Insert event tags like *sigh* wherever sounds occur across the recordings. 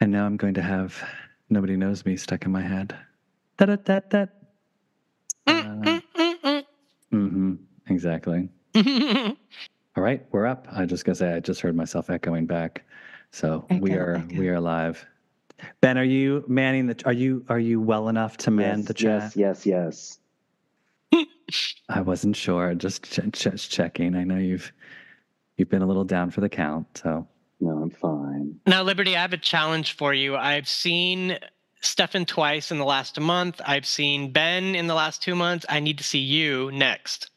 And now I'm going to have Nobody Knows Me stuck in my head. Da da da da. Uh, mm-hmm, exactly. *laughs* All right, we're up. I just gotta say, I just heard myself echoing back. So we are echo. we are live. Ben, are you manning the? Are you are you well enough to man yes, the chat? Yes, yes, yes. *laughs* I wasn't sure. Just ch- ch- checking. I know you've you've been a little down for the count. So No, I'm fine. Now, Liberty, I have a challenge for you. I've seen Stefan twice in the last month. I've seen Ben in the last two months. I need to see you next.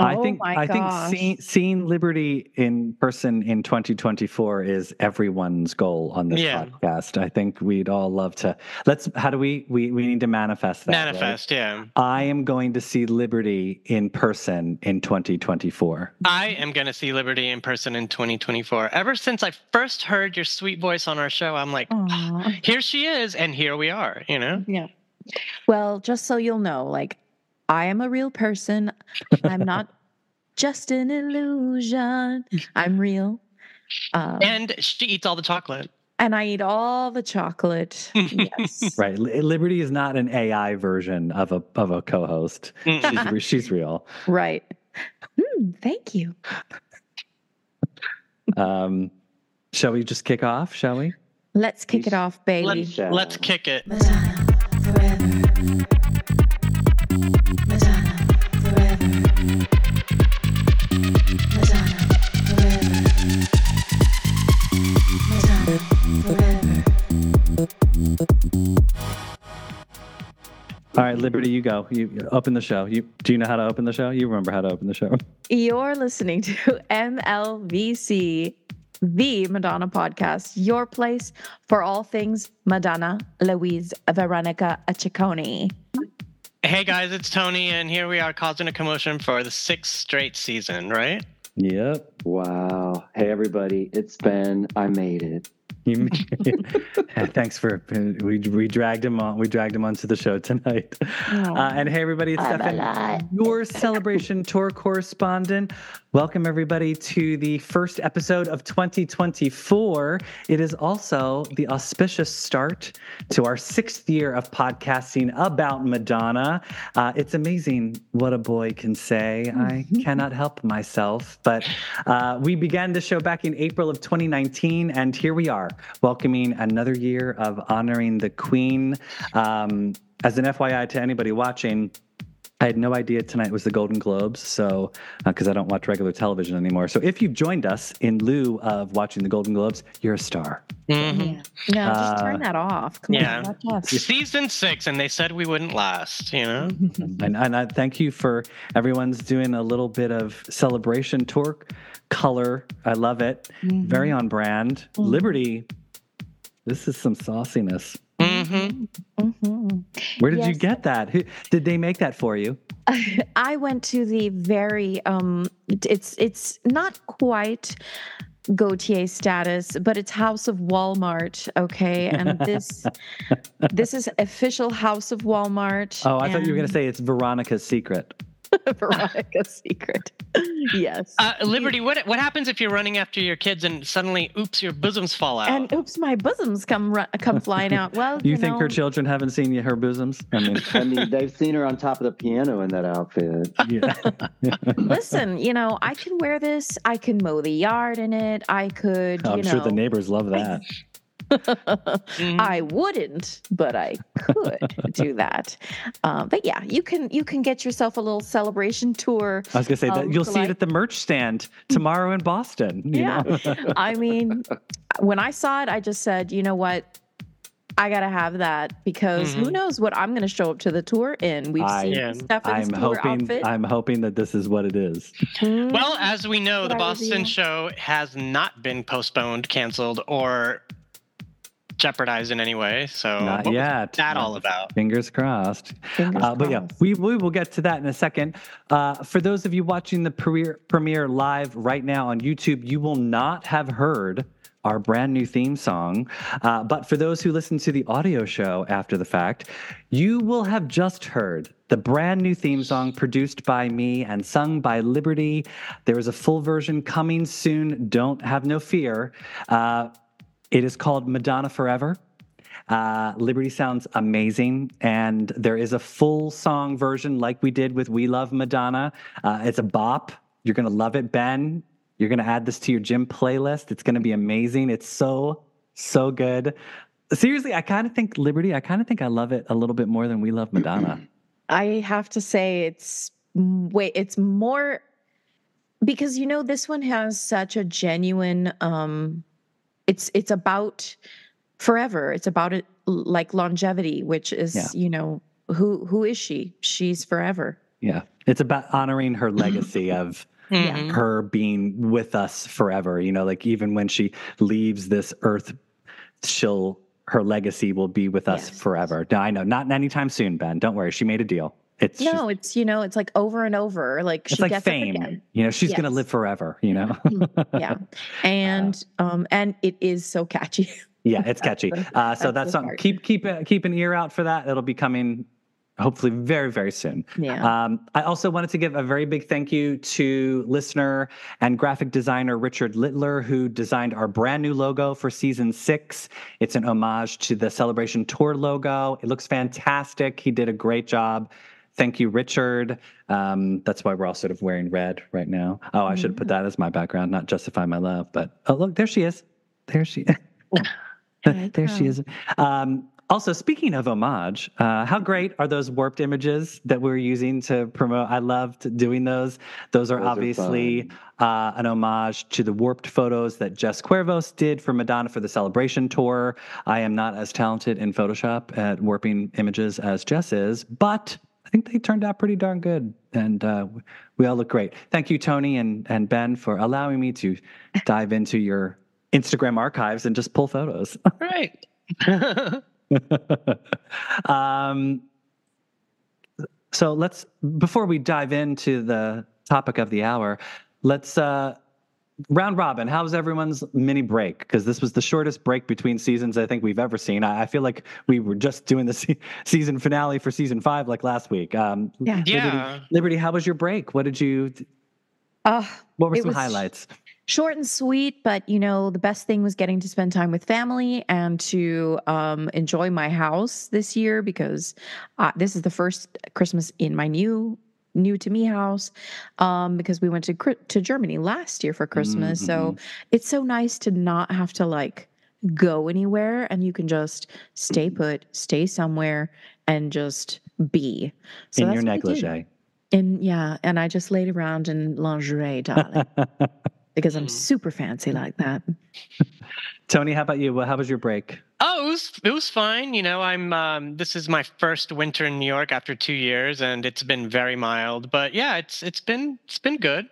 I Oh think my I think gosh. seeing, seeing Liberty in person in 2024 is everyone's goal on this Yeah. podcast. I think we'd all love to. Let's. How do we? We we need to manifest that. right? Manifest, yeah. I am going to see Liberty in person in 2024. I am going to see Liberty in person in 2024. Ever since I first heard your sweet voice on our show, I'm like, Aw. here she is, and here we are, you know? Yeah. Well, just so you'll know, like I am a real person. I'm not *laughs* just an illusion. I'm real. Um, And she eats all the chocolate. and I eat all the chocolate. yes. *laughs* Right. Liberty is not an AI version of a of a co-host. Mm. She's, she's real. Right. Hmm, thank you. Um, shall we just kick off? Shall we? Let's kick it off, baby. Let's, let's kick it. Right, Liberty, you go. You you open the show. You do you know how to open the show? You remember how to open the show? You're listening to MLVC, the Madonna podcast, your place for all things Madonna, Louise Veronica Ciccone. Hey guys, it's Tony, and here we are causing a commotion for the sixth straight season, right? Yep. Wow. Hey, everybody. It's Ben. I made it. You- *laughs* *laughs* Thanks for we we dragged him on. We dragged him onto the show tonight. Uh, and hey, everybody, it's Stefan, your celebration tour correspondent. Welcome everybody to the first episode of 2024. It is also the auspicious start to our sixth year of podcasting about Madonna. Uh, it's amazing what a boy can say. I cannot help myself. But uh, we began the show back in April of 2019, and here we are, welcoming another year of honoring the Queen. Um, as an FYI to anybody watching, I had no idea tonight was the Golden Globes, so because I don't watch regular television anymore. So if you've joined us in lieu of watching the Golden Globes, you're a star. Mhm. No, just Uh, turn that off. Come yeah. on, watch us. Season six, and they said we wouldn't last, you know? *laughs* and, and I thank you for everyone's doing a little bit of celebration tour color. I love it. Very on brand. Liberty. This is some sauciness. Hmm Mhm. Where did you get that? Who, did they make that for you? *laughs* I went to the very um it's it's not quite Gaultier status, but it's House of Walmart, okay? And this *laughs* this is official House of Walmart. Oh, I thought you were going to say it's Veronica's secret. *laughs* Veronica's secret. yes. Uh, Liberty, what what happens if you're running after your kids and suddenly, oops, your bosoms fall out? and oops, my bosoms come ru- come flying out. Well, *laughs* You, you, think know, her children haven't seen her bosoms? I mean, *laughs* I mean, they've seen her on top of the piano in that outfit. yeah. Listen, you know, I can wear this. I can mow the yard in it. I could, you I'm know. sure the neighbors love that. Mhm. I wouldn't, but I could do that. Um, but yeah, you can you can get yourself a little celebration tour. I was gonna say that Um, you'll see it at the merch stand tomorrow in Boston. You Yeah. know? *laughs* I mean, when I saw it, I just said, you know what? I gotta have that because who Mhm. knows what I'm gonna show up to the tour in. We've I- seen Yeah. Stefan's I'm tour hoping. outfit. I'm hoping that this is what it is. Well, as we know, the Boston show has not been postponed, canceled, or jeopardized in any way. So, Not what was yet. that all about? Fingers crossed. Fingers Uh, but yeah, we, we will get to that in a second. Uh, for those of you watching the premiere, premiere live right now on YouTube, you will not have heard our brand new theme song. Uh, but for those who listen to the audio show after the fact, you will have just heard the brand new theme song produced by me and sung by Liberty. There is a full version coming soon. Don't have no fear. Uh, It is called Madonna Forever. Uh, Liberty sounds amazing, and there is a full song version like we did with We Love Madonna. Uh, it's a bop. You're going to love it, Ben. You're going to add this to your gym playlist. It's going to be amazing. It's so, so good. Seriously, I kind of think Liberty, I kind of think I love it a little bit more than We Love Madonna. *clears throat* I have to say it's wait, it's more because you know this one has such a genuine um it's it's about forever. It's about it like longevity, which is, Yeah. you know, who who is she? She's forever. Yeah. It's about honoring her legacy *clears throat* of Yeah. Mhm. her being with us forever. You know, like even when she leaves this earth, she'll her legacy will be with us Yes. forever. No, I know, not anytime soon, Ben. Don't worry. She made a deal. It's No, it's you know, it's like over and over. Like it's she like gets fame. again. You know, she's gonna live forever. You know. Yeah. *laughs* And um and it is so catchy. *laughs* yeah, it's catchy. Uh, so that's that's something. Keep keep a- keep an ear out for that. It'll be coming. Hopefully, very, very soon. Yeah. Um, I also wanted to give a very big thank you to listener and graphic designer Richard Littler, who designed our brand new logo for season six. It's an homage to the Celebration Tour logo. It looks fantastic. He did a great job. Thank you, Richard. Um, that's why we're all sort of wearing red right now. Oh, I should put that as my background, not justify my love. But oh, look, there she is. There she. *laughs* There there she is. Um, also, speaking of homage, uh, how great are those warped images that we're using to promote? I loved doing those. Those are Those are obviously uh, an homage to the warped photos that Jess Cuervos did for Madonna for the Celebration Tour. I am not as talented in Photoshop at warping images as Jess is, but I think they turned out pretty darn good, and uh, we all look great. Thank you, Tony and and Ben, for allowing me to dive into your Instagram archives and just pull photos. *laughs* Right. *laughs* um, so let's before we dive into the topic of the hour, let's uh, round robin. How's everyone's mini break? Because this was the shortest break between seasons I think we've ever seen. I, I feel like we were just doing the *laughs* se- season finale for season five like last week. Um, Yeah. Liberty, Yeah. Liberty, how was your break? What did you? Uh, What were some highlights? short and sweet, but you know, the best thing was getting to spend time with family and to um, enjoy my house this year because uh, this is the first Christmas in my new new to me house um, because we went to to Germany last year for Christmas. So it's so nice to not have to like go anywhere and you can just stay put, stay somewhere and just be. So in your what I did. negligee. And yeah, and I just laid around in lingerie, darling, *laughs* because I'm Mm. super fancy like that. Tony, how about you? Well, how was your break? Oh, it was it was fine. You know, I'm um, this is my first winter in New York after two years, and it's been very mild. But yeah, it's it's been it's been good.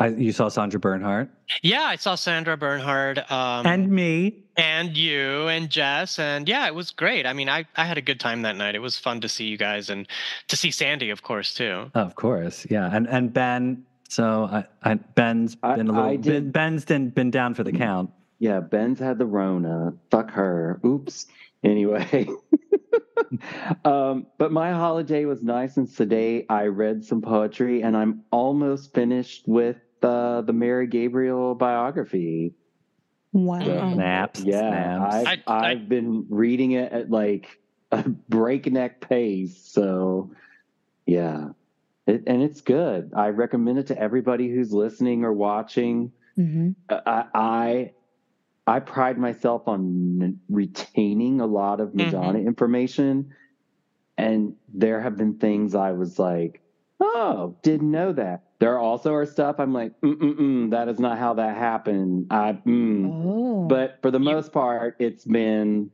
I, you saw Sandra Bernhard Yeah, I saw Sandra Bernhard um, and me. and you and Jess, and yeah, it was great. I mean, I I had a good time that night. It was fun to see you guys and to see Sandy, of course, too. Of course, yeah, and and Ben. So I, I Ben's I- been a little. I Ben, did- Ben's been been down for the count. Yeah, Ben's had the Rona. Fuck her. Oops. Anyway. *laughs* um, but my holiday was nice and sedate. I read some poetry and I'm almost finished with uh, the Mary Gabriel biography. Wow. Snaps, Yeah, snaps. I've, I- I- I've been reading it at like a breakneck pace. So, yeah. It, and it's good. I recommend it to everybody who's listening or watching. hmm I I, I pride myself on retaining a lot of Madonna mm-hmm. information, and there have been things I was like, "Oh, didn't know that." There also are stuff I'm like, Mm-mm-mm, "That is not how that happened." I, mm. Oh. but for the most part, it's been,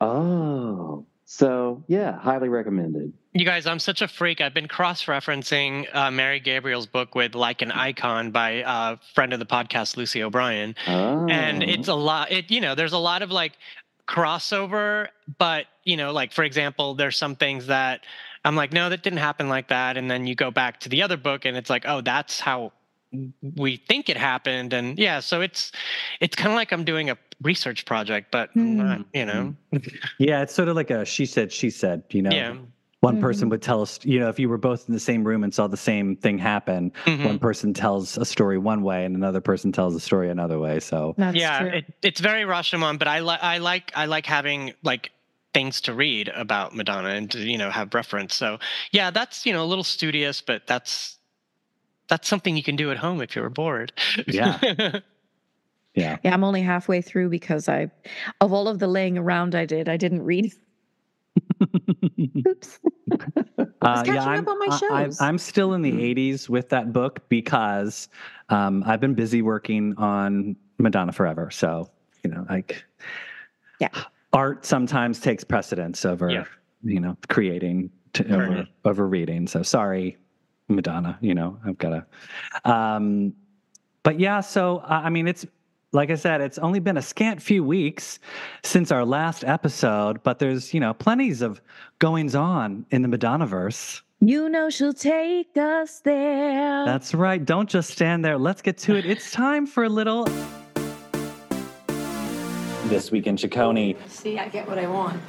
oh, so yeah, highly recommended. You guys, I'm such a freak. I've been cross-referencing uh, Mary Gabriel's book with "Like an Icon" by a friend of the podcast, Lucy O'Brien. Oh. and it's a lot it you know there's a lot of like crossover but you know like for example there's some things that i'm like no that didn't happen like that and then you go back to the other book and it's like oh that's how we think it happened and yeah so it's it's kind of like i'm doing a research project but I'm not, you know *laughs* Yeah, it's sort of like a she said, she said. You know. yeah one person would tell us, you know, if you were both in the same room and saw the same thing happen, Mhm. one person tells a story one way and another person tells a story another way. So That's yeah, it, it's very Rashomon, but I like I like I like having like things to read about Madonna and to you know have reference. So yeah, that's you know a little studious, but that's that's something you can do at home if you're bored. Yeah. *laughs* yeah. Yeah, I'm only halfway through because I, of all of the laying around I did, I didn't read. *laughs* Oops. Uh, catching I'm, up on my I- shows. I, am still in the 80s with that book because um, I've been busy working on Madonna Forever. So, you know, like, Yeah. art sometimes takes precedence over, Yeah. you know, creating to, over, over reading. So, sorry, Madonna, you know, I've got to. Um, but yeah, so, I mean, it's, like I said, it's only been a scant few weeks since our last episode, but there's, you know, plenties of goings on in the Madonnaverse. You know she'll take us there. That's right. Don't just stand there. Let's get to it. It's time for a little. This week in Ciccone, See, I get what I want.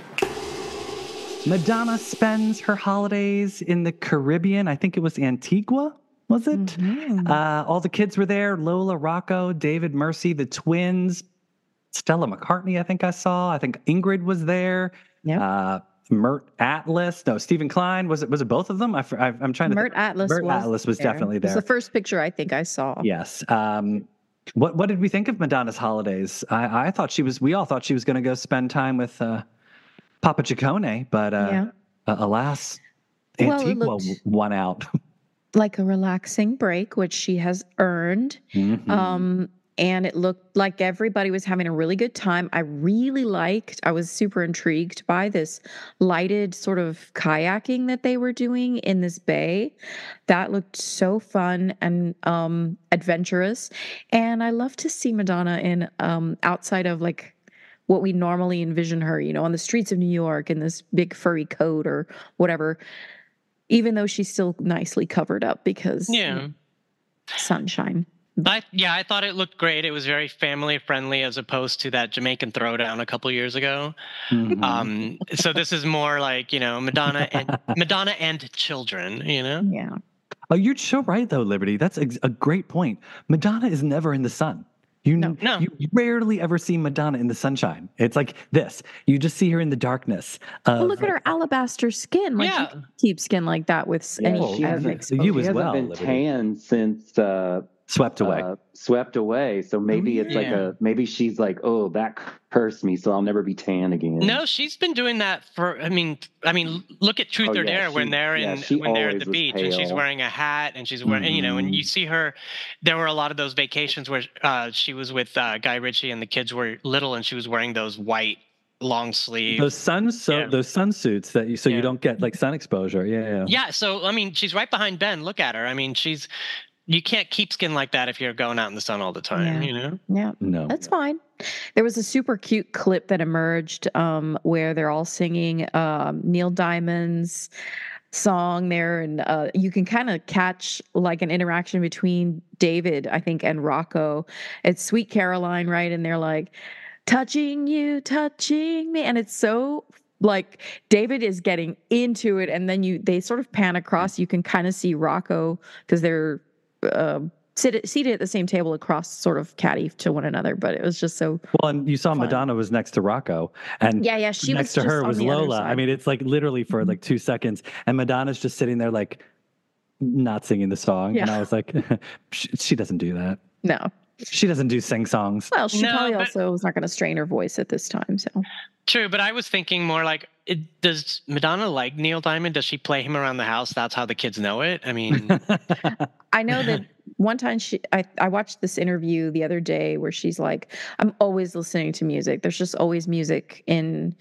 Madonna spends her holidays in the Caribbean. I think it was Antigua, was it? Mhm. Uh, all the kids were there Lola, Rocco, David, Mercy, the twins, Stella McCartney, I think I saw. I think Ingrid was there. Yep. Uh, Mert Alas. No, Steven Klein. Was it was it both of them? I, am trying to Mert Alas Mert was Atlas was there. definitely It was there. the first picture I think I saw. Yes. Um, what what did we think of Madonna's holidays? I, I thought she was. We all thought she was going to go spend time with uh, Papa Ciccone, but uh, Yeah. uh, alas, Well, Antigua looked- w- won out. *laughs* Like a relaxing break, which she has earned. Mhm. Um, and it looked like everybody was having a really good time. I really liked, I was super intrigued by this lighted sort of kayaking that they were doing in this bay. That looked so fun and um, adventurous. And I love to see Madonna in um, outside of like what we normally envision her, you know, on the streets of New York in this big furry coat or whatever. Even though she's still nicely covered up because you yeah. know, sunshine. I yeah, I thought it looked great. It was very family friendly as opposed to that Jamaican throwdown a couple years ago. Mhm. Um, so this is more like you know Madonna and Madonna and children. You know, Yeah. oh, you're so right though, Liberty. That's ex- a great point. Madonna is never in the sun. You, No. No. you rarely ever see Madonna in the sunshine. It's like this. You just see her in the darkness. Of, Well, look at her alabaster skin. Like you Yeah. can keep skin like that with s- Yeah, any she kind of hasn't- exposure. you she as hasn't well, been Liberty. tan since uh, swept away. uh, swept away. So maybe it's like a maybe she's like, oh, that cursed me, so I'll never be tan again. no, she's been doing that for. I mean, I mean, look at Truth Oh, or yeah, Dare when they're in she when they're at the was beach and she's wearing a hat and she's wearing you know and you Mhm. see her. There were a lot of those vacations where uh, she was with uh, Guy Ritchie and the kids were little and she was wearing those white long sleeve. Those sun so Yeah. those sun suits that you so Yeah. you don't get like sun exposure. Yeah, yeah. Yeah, so I mean, she's right behind Ben. Look at her. I mean, she's you can't keep skin like that if you're going out in the sun all the time. Yeah. You know. yeah, No. that's fine. There was a super cute clip that emerged um, where they're all singing um, Neil Diamond's song there, and uh, you can kind of catch like an interaction between David, I think, and Rocco. It's Sweet Caroline, right? And they're like, touching you, touching me. And it's so like David is getting into it. And then you, they sort of pan across. You can kind of see Rocco because they're uh, sit, seated at the same table across sort of caddy to one another. But it was just so, Well, and you saw Fun. Madonna was next to Rocco, and yeah, yeah. She next was to her was Lola. I mean, it's like literally for Mhm. like two seconds, and Madonna's just sitting there like not singing the song, and I was like, *laughs* she, she doesn't do that. no. She doesn't do sing songs. Well, she No, probably but- also was not going to strain her voice at this time. So True, but I was thinking more like, it, does Madonna like Neil Diamond? Does she play him around the house? That's how the kids know it. I mean, *laughs* I know that one time she I, I watched this interview the other day where she's like, I'm always listening to music. There's just always music in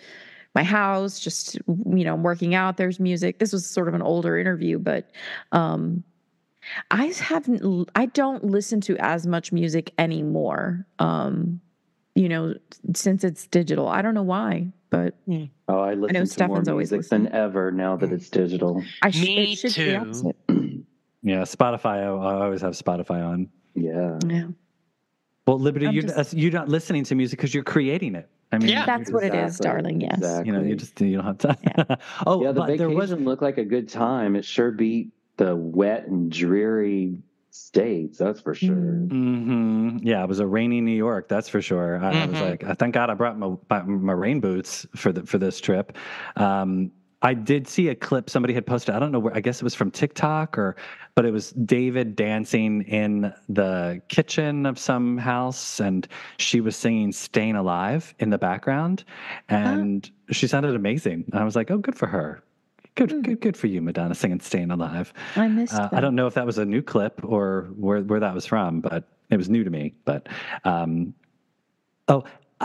my house, just you know, working out, there's music. This was sort of an older interview, but um I haven't I don't listen to as much music anymore. Um, you know, since it's digital. I don't know why, but Oh, I listen to more Stefan's always music than ever now that it's digital. I sh- Me it should too. opposite. *clears throat* yeah, Spotify. I, I always have Spotify on. Yeah. Yeah. Well, Liberty, I'm you're just- uh, you're not listening to music because you're creating it. I mean, Yeah. That's what it is, darling. Yes. exactly. you know, you just you don't have time. *laughs* oh, yeah, the but there vacation was looked like a good time. It sure beat the wet and dreary states, that's for sure. Mm. hmm Yeah, it was a rainy New York, that's for sure. I, I was Mhm. like, I thank God I brought my, my, my rain boots for the for this trip. Um, I did see a clip somebody had posted. I don't know where. I guess it was from TikTok or, but it was David dancing in the kitchen of some house, and she was singing "Staying Alive" in the background, and she sounded amazing. I was like, oh, good for her. Good, Mm. good, good for you, Madonna, singing "Staying Alive." I missed Uh, that. I don't know if that was a new clip or where where that was from, but it was new to me. But um, oh,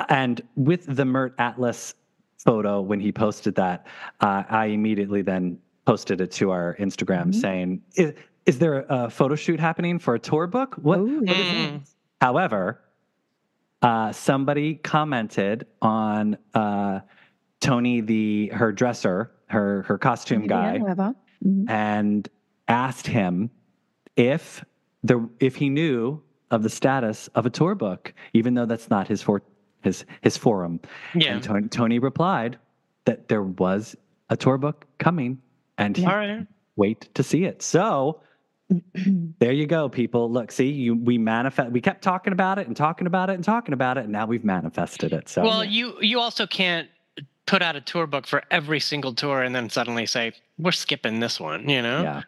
and with the Mert Alas photo when he posted that, uh, I immediately then posted it to our Instagram Mhm. saying, "Is is there a photo shoot happening for a tour book?" What? Ooh, what is Mm. However, uh, somebody commented on uh, Tony, the her dresser, her her costume guy Villanueva. Mhm. and asked him if the if he knew of the status of a tour book, even though that's not his for his his forum. Yeah. And Tony, Tony replied that there was a tour book coming, and he All right. wait to see it. So *clears throat* there you go, people. Look, see, you we manifest. We kept talking about it and talking about it and talking about it, and now we've manifested it. So Well, you you also can't put out a tour book for every single tour and then suddenly say we're skipping this one. You know. yeah.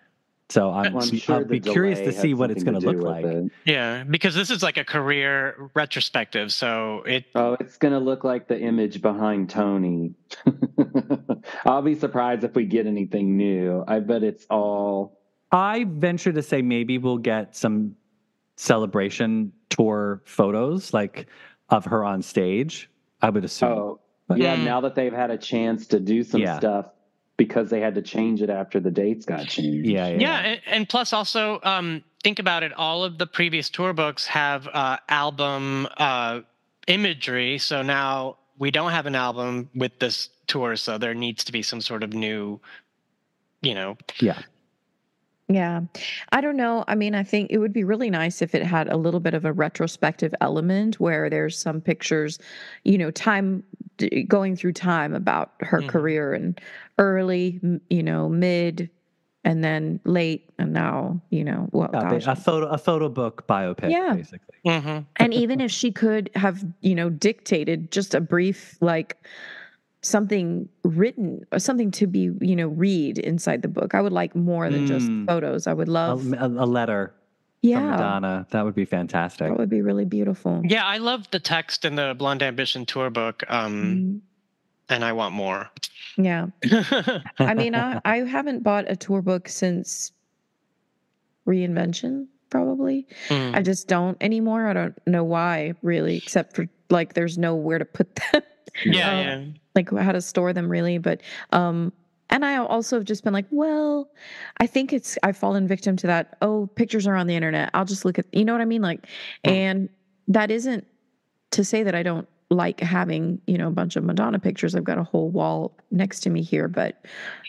So I'm, Well, I'm sure I'll be curious to see what it's going to look like. it. Yeah, because this is like a career retrospective, so it. Oh, it's going to look like the image behind Tony. *laughs* I'll be surprised if we get anything new. I bet it's all. I venture to say maybe we'll get some celebration tour photos like of her on stage. I would assume. Oh, But- yeah. Mm. Now that they've had a chance to do some Yeah. stuff because they had to change it after the dates got changed. yeah, yeah, Yeah, and, and plus also um, think about it. All of the previous tour books have uh, album uh, imagery, so now we don't have an album with this tour, so there needs to be some sort of new, you know. yeah. Yeah. I don't know. I mean, I think it would be really nice if it had a little bit of a retrospective element where there's some pictures, you know, time d- going through time about her Mhm. career and early, you know, mid and then late and now, you know, well, Yeah, gosh. a photo, a photo book biopic, Yeah. basically. hmm and even if she could have, you know, dictated just a brief like something written or something to be, you know, read inside the book. I would like more than just Mm. photos. I would love a, a letter yeah. from Madonna. That would be fantastic. That would be really beautiful. Yeah, I love the text in the Blonde Ambition tour book, um, Mhm. and I want more. Yeah. *laughs* I mean, I, I haven't bought a tour book since reinvention, probably. Mm. I just don't anymore. I don't know why, really, except for like there's nowhere to put *laughs* them, yeah, um, yeah. like how to store them, really. But, um, and I also have just been like, well, I think it's, I've fallen victim to that. Oh, pictures are on the internet. I'll just look at, you know what I mean? Like, Mm. and that isn't to say that I don't like having, you know, a bunch of Madonna pictures. I've got a whole wall next to me here, but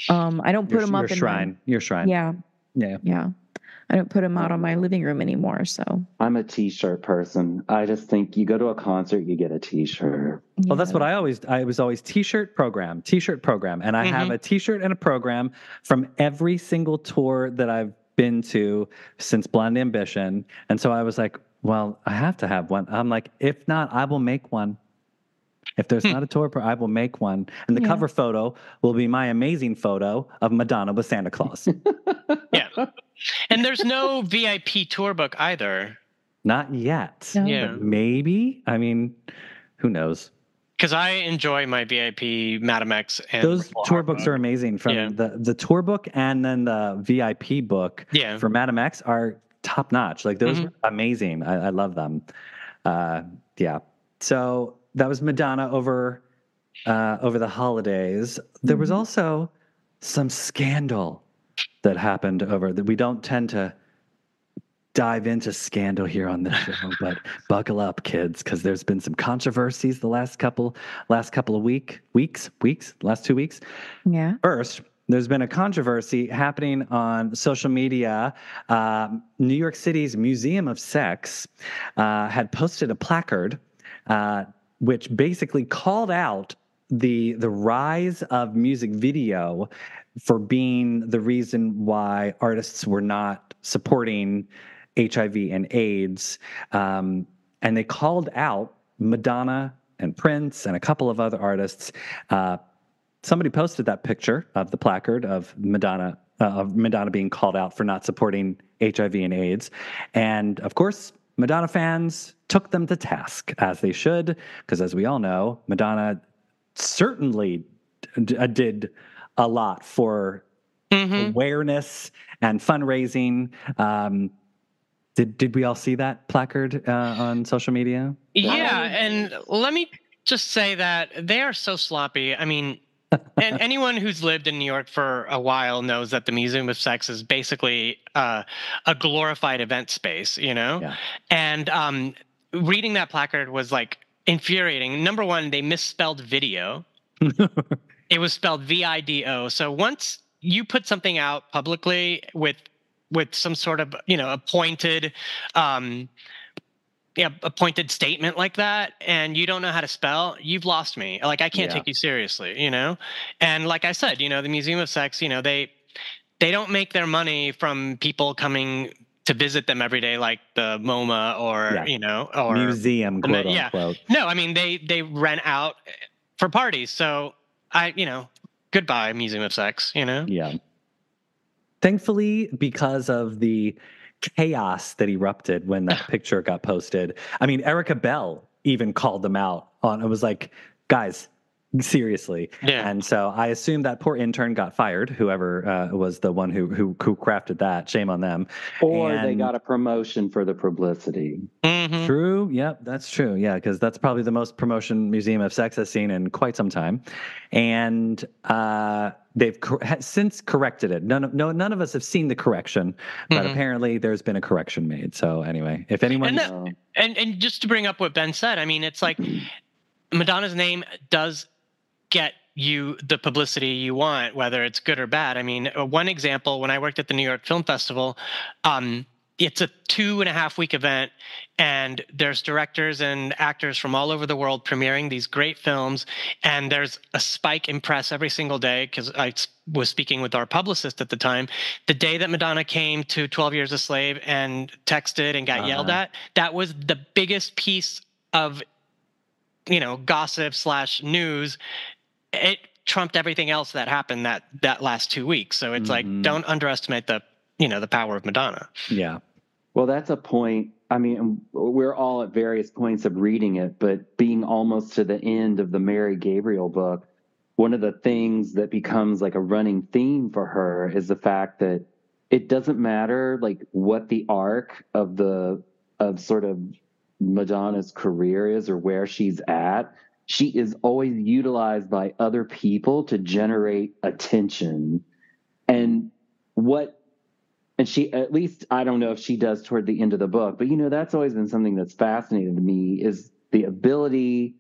um, I don't put Your, them your up in your shrine. Your shrine. yeah, Yeah. yeah. I don't put them out on my living room anymore. So I'm a t-shirt person. I just think you go to a concert, you get a t-shirt. Well, that's what I always. I was always t-shirt program, t-shirt program, and I have Mhm. a t-shirt and a program from every single tour that I've been to since Blonde Ambition. And so I was like, well, I have to have one. I'm like, if not, I will make one. If there's Hmm. not a tour, pro- I will make one. And the Yeah. cover photo will be my amazing photo of Madonna with Santa Claus. *laughs* Yeah. And there's no VIP tour book either. not yet. No. Yeah. Maybe. I mean, who knows? Because I enjoy my VIP Madame X and Those Ripple tour Art books book. are amazing. From Yeah. the the tour book and then the VIP book Yeah. for Madame X are top notch. Like those Mhm. were amazing. I, I love them. Uh, yeah. So that was Madonna over uh, over the holidays. There was Mhm. also some scandal that happened over that we don't tend to dive into scandal here on this show *laughs* but buckle up kids because there's been some controversies the last couple last couple of week weeks weeks last two weeks Yeah. First, there's been a controversy happening on social media. Um, New York City's Museum of Sex uh, had posted a placard uh, which basically called out the the rise of music video for being the reason why artists were not supporting HIV and AIDS, um, and they called out Madonna and Prince and a couple of other artists. Uh, somebody posted that picture of the placard of Madonna uh, of Madonna being called out for not supporting HIV and AIDS, and of course. Madonna fans took them to task as they should, because as we all know, Madonna certainly d- did a lot for Mhm. awareness and fundraising. Um, did did we all see that placard uh, on social media? Yeah, and let me just say that they are so sloppy. I mean, *laughs* and anyone who's lived in New York for a while knows that the Museum of Sex is basically uh, a glorified event space, you know? Yeah. And um, reading that placard was like infuriating. Number one, they misspelled video. *laughs* it was spelled V-I-D-O. So once you put something out publicly with with some sort of you know appointed um yeah appointed statement like that and you don't know how to spell you've lost me like i can't Yeah. take you seriously you know and like i said you know the museum of sex you know they they don't make their money from people coming to visit them every day like the moma or Yeah. you know or Museum, quote yeah. unquote. no i mean they they rent out for parties so i you know goodbye museum of sex you know Yeah. Thankfully, because of the chaos that erupted when that *laughs* picture got posted, I mean, Erica Bell even called them out on it was like, guys, seriously. Yeah. And so I assume that poor intern got fired, whoever uh, was the one who who who crafted that. Shame on them. Or they got a promotion for the publicity. Mhm. True. Yep, that's true. Yeah, because that's probably the most promotion Museum of Sex has seen in quite some time, and uh, they've cor- since corrected it. None of no none of us have seen the correction, but Mhm. apparently there's been a correction made. So anyway, if anyone, And that- and and just to bring up what Ben said, I mean, it's like *clears throat* Madonna's name does get you the publicity you want, whether it's good or bad. I mean, uh, one example when I worked at the New York Film Festival, um, it's a two and a half week event, and there's directors and actors from all over the world premiering these great films, and there's a spike in press every single day because I was speaking with our publicist at the time. The day that Madonna came to 12 Years a Slave and texted and got yelled Uh-huh. at, that was the biggest piece of you know gossip slash news it trumped everything else that happened that that last two weeks so it's Mhm. like don't underestimate the you know the power of madonna yeah, Well, that's a point. I mean, we're all at various points of reading it, but being almost to the end of the Mary Gabriel book, one of the things that becomes like a running theme for her is the fact that it doesn't matter like what the arc of the of sort of Madonna's career is or where she's at. She is always utilized by other people to generate attention. And what and she at least i don't know if she does toward the end of the book but you know that's always been something that's fascinated me is the ability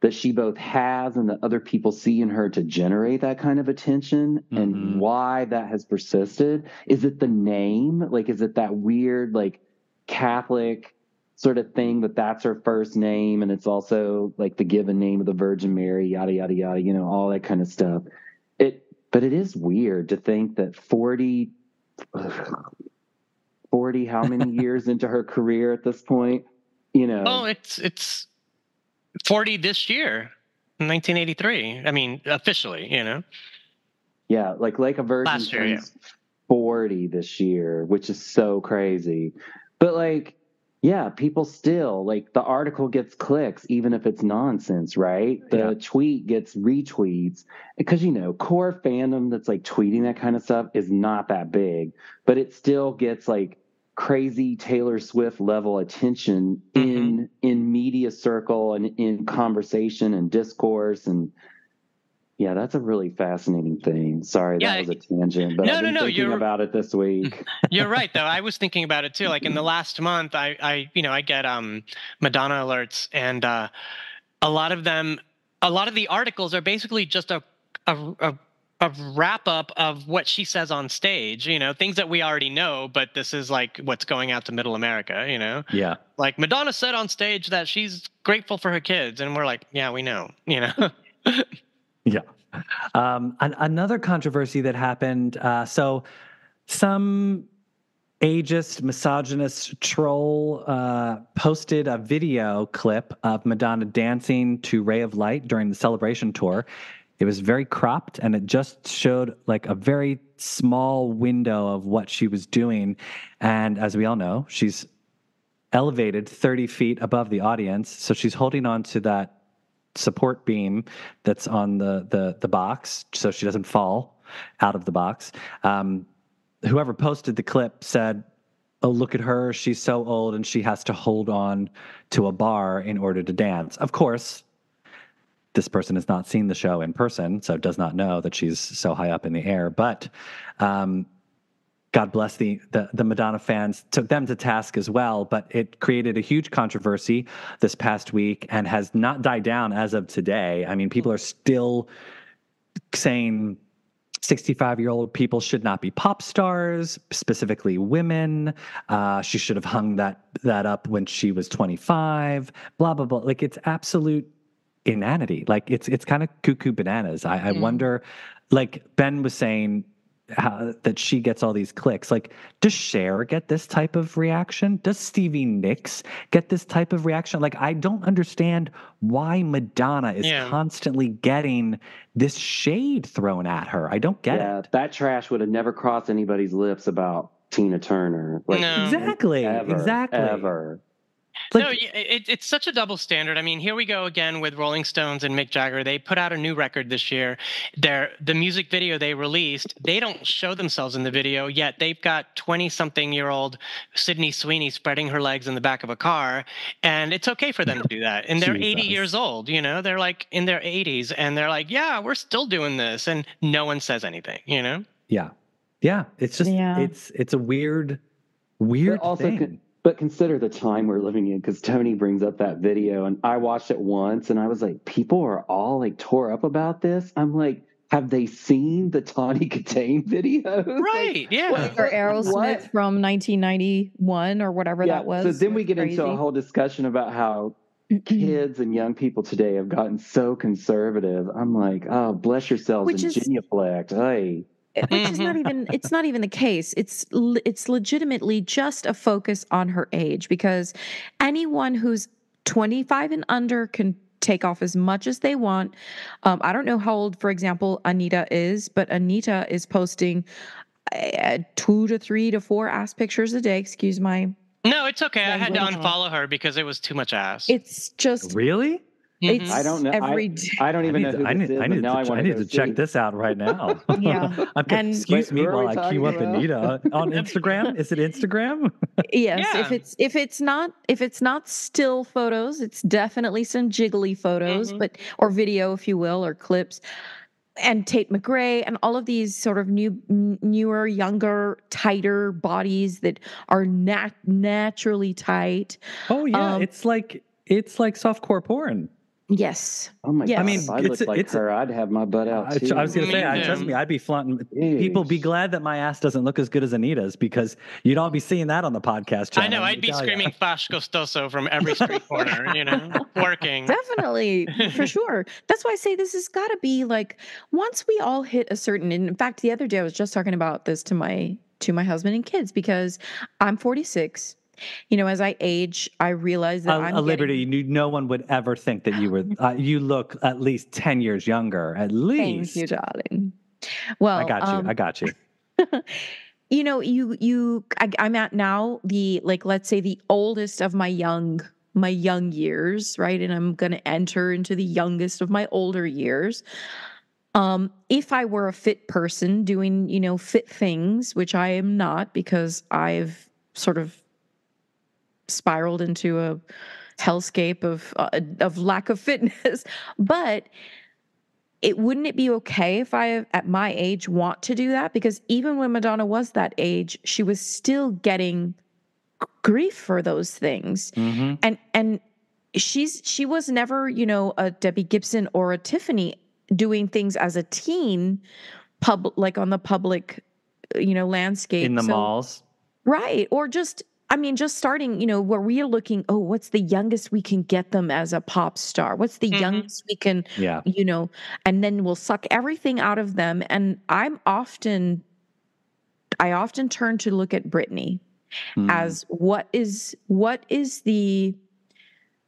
that she both has and that other people see in her to generate that kind of attention Mhm. and why that has persisted is it the name like is it that weird like catholic sort of thing that that's her first name and it's also like the given name of the virgin mary yada yada yada you know all that kind of stuff. It but it is weird to think that 40 *sighs* 40 how many *laughs* years into her career at this point you know? Oh it's it's 40 this year 1983 i mean officially you know? Yeah like like a virgin Last year, yeah. turns 40 this year which is so crazy. But like yeah people still like the article gets clicks even if it's nonsense right the Yeah. tweet gets retweets because you know core fandom that's like tweeting that kind of stuff is not that big but it still gets like crazy Taylor Swift level attention mm-hmm. in in media circle and in conversation and discourse and yeah, that's a really fascinating thing. Sorry, Yeah, that was a tangent, but no, I've been no, thinking you're- about it this week. *laughs* you're right though i was thinking about it too like in the last month i i you know i get um madonna alerts and uh a lot of them a lot of the articles are basically just a a, a, a wrap up of what she says on stage. You know, things that we already know, but this is like what's going out to Middle America. You know, Yeah. like Madonna said on stage that she's grateful for her kids, and we're like, yeah, we know. You know. *laughs* Um, an- another controversy that happened. Uh, so, some ageist, misogynist troll uh, posted a video clip of Madonna dancing to "Ray of Light" during the Celebration tour. It was very cropped, and it just showed like a very small window of what she was doing. And as we all know, she's elevated 30 feet above the audience, so she's holding on to that support beam that's on the the the box so she doesn't fall out of the box. Um, whoever posted the clip said, "Oh, look at her! She's so old and she has to hold on to a bar in order to dance." Of course, this person has not seen the show in person, so does not know that she's so high up in the air. But um, God bless the, the the Madonna fans took them to task as well, but it created a huge controversy this past week and has not died down as of today. I mean, people are still saying 65 year old people should not be pop stars, specifically women. Uh, she should have hung that that up when she was 25. Blah blah blah. Like it's absolute inanity. Like it's it's kind of cuckoo bananas. I, I Mm. wonder. Like Ben was saying, how, that she gets all these clicks. Like, does Cher get this type of reaction? Does Stevie Nicks get this type of reaction? Like, I don't understand why Madonna is Yeah. constantly getting this shade thrown at her. I don't get yeah, it. that trash would have never crossed anybody's lips about Tina Turner. Like, No. Exactly. Ever, exactly. Ever. Like, no, y- it, it's such a double standard. I mean, here we go again with Rolling Stones and Mick Jagger. They put out a new record this year. Their the music video they released, they don't show themselves in the video yet. They've got twenty something year old Sydney Sweeney spreading her legs in the back of a car, and it's okay for them to do that. And they're eighty years old. You know, they're like in their eighties, and they're like, yeah, we're still doing this, and no one says anything. You know. yeah, yeah. It's just Yeah. it's it's a weird, weird also, thing. con- but consider the time we're living in because Tony brings up that video, and I watched it once, and I was like, people are all like tore up about this. I'm like, have they seen the Tawny Kitaen *laughs* video? Like, Right. Yeah. what- or Aerosmith what? from 1991 or whatever Yeah, that was. So then we It's get into a whole discussion about how *clears throat* kids and young people today have gotten so conservative. I'm like, oh, bless yourselves Which and is- genuflect. Hey, which is not even it's not even the case it's it's legitimately just a focus on her age because anyone who's 25 and under can take off as much as they want um, i don't know how old for example Anitta is but Anitta is posting uh, two to three to four ass pictures a day excuse my No, it's okay. I had to unfollow her because it was too much ass. it's just Really? It's I don't know. every I, day. I don't I even need, know to, who I this need, is, I need, now I to, want I need to check this out right now. *laughs* Yeah. *laughs* And- excuse me while I talking queue up about? Anitta *laughs* on Instagram. Is it Instagram? yes if it's if it's not if it's not still photos it's definitely some jiggly photos Mhm. but or video if you will or clips and Tate McRae and all of these sort of new n- newer younger tighter bodies that are nat- naturally tight Oh yeah, Um, it's like it's like softcore porn. Yes Oh my Yes. god! I mean, if I it's looked a- like it's her, I'd have my butt out I, too. I was gonna say, I, trust me, I'd be flaunting. *laughs* People be glad that my ass doesn't look as good as Anitta's because you'd all be seeing that on the podcast. I know. I'd be tell oh, ya. screaming "Fash Costoso" from every street corner. You know, *laughs* working. definitely for *laughs* sure that's why i say this has got to be like once we all hit a certain and in fact the other day i was just talking about this to my to my husband and kids because i'm 46 you know as i age i realize that A, i'm a liberty. getting- No one would ever think that you were. Uh, you look at least ten years younger. At least. thank you darling well I got you. um, I got you. *laughs* you know you you I, i'm at now the like let's say the oldest of my young my young years right and i'm going to enter into the youngest of my older years um if i were a fit person doing you know fit things which i am not because i've sort of spiraled into a hellscape of uh, of lack of fitness. *laughs* But it wouldn't it be okay if I at my age want to do that? Because even when Madonna was that age she was still getting grief for those things. Hmm and and she's she was never you know a Debbie Gibson or a Tiffany doing things as a teen pub like on the public uh, you know landscape. In the So- malls. right. Or just i mean just starting you know where we are looking oh what's the youngest we can get them as a pop star what's the Mhm. youngest we can Yeah. you know and then we'll suck everything out of them and i'm often i often turn to look at Britney Mm. as what is what is the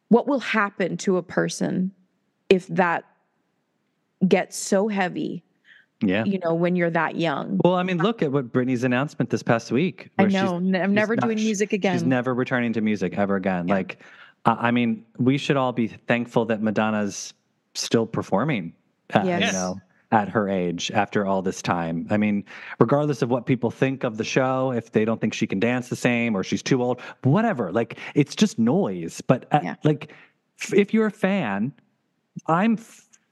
what will happen to a person if that gets so heavy yeah. you know when you're that young Well, I mean, look at what Britney's announcement this past week. i she's- know i'm never doing sh- music again She's never returning to music ever again. Yeah. Like, I I mean, we should all be thankful that Madonna's still performing. At, Yes. You know, at her age after all this time. I mean, regardless of what people think of the show, if they don't think she can dance the same or she's too old, whatever. Like, it's just noise. But uh, Yeah. like, if you're a fan, I'm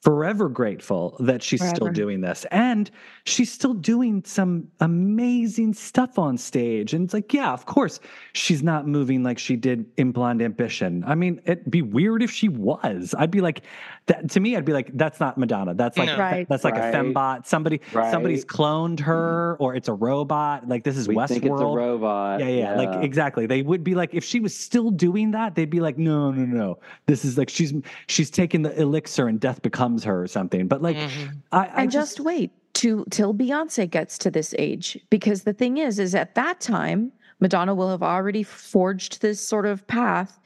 forever grateful that she's still doing this. And she's still doing some amazing stuff on stage. And it's like, yeah, of course, she's not moving like she did in Blonde Ambition. I mean, it'd be weird if she was. I'd be like, that to me, I'd be like, that's not Madonna. That's like No. Right. that's like Right. a fembot. Somebody somebody's cloned her or it's a robot. Like this is we think it's a Westworld. robot. Yeah, yeah, like exactly. They would be like if she was still doing that, they'd be like, no, no, no. No. This is like she's she's taking the elixir and death becomes her or something. But like, Mhm. I, I and just, wait to till Beyonce gets to this age. Because the thing is is at that time Madonna will have already forged this sort of path.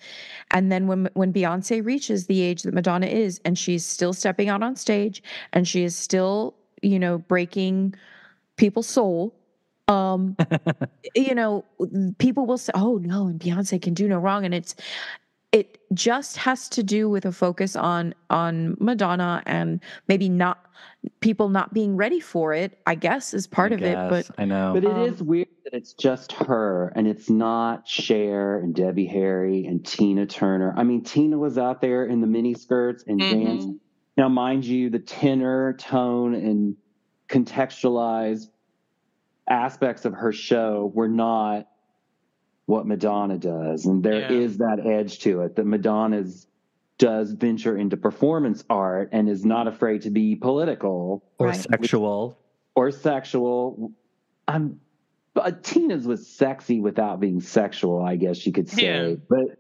And then when when Beyonce reaches the age that Madonna is and she's still stepping out on stage and she is still you know breaking people's soul um *laughs* you know people will say oh no and Beyonce can do no wrong. And it's it just has to do with a focus on on Madonna and maybe not people not being ready for it i guess is part I of it but I know. But it Um, is weird that it's just her and it's not Cher and Debbie Harry and Tina Turner. I mean, Tina was out there in the mini skirts and Mhm. danced. Now, mind you, the tenor, tone, and contextualized aspects of her show were not what Madonna does. And there is Yeah. that edge to it that Madonna's does venture into performance art and is not afraid to be political or Right. sexual. or sexual. I'm but Tina's was sexy without being sexual, I guess you could say. Yeah. But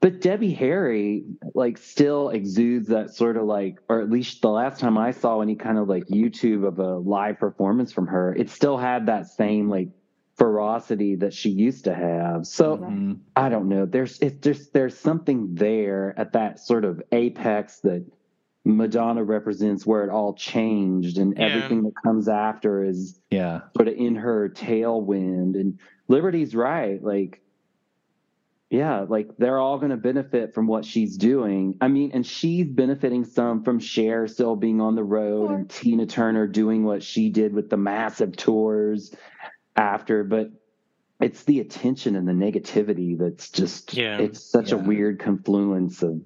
but Debbie Harry like still exudes that sort of like, or at least the last time I saw any kind of like YouTube of a live performance from her, it still had that same like ferocity that she used to have. So Mhm. I don't know. There's it's just there's something there at that sort of apex that Madonna represents where it all changed and Yeah. everything that comes after is Yeah. sort of in her tailwind. And Liberty's right. Like, yeah, like they're all going to benefit from what she's doing. I mean, and she's benefiting some from Cher still being on the road and Tina Turner doing what she did with the massive tours after. But it's the attention and the negativity that's just, Yeah. it's such a weird confluence of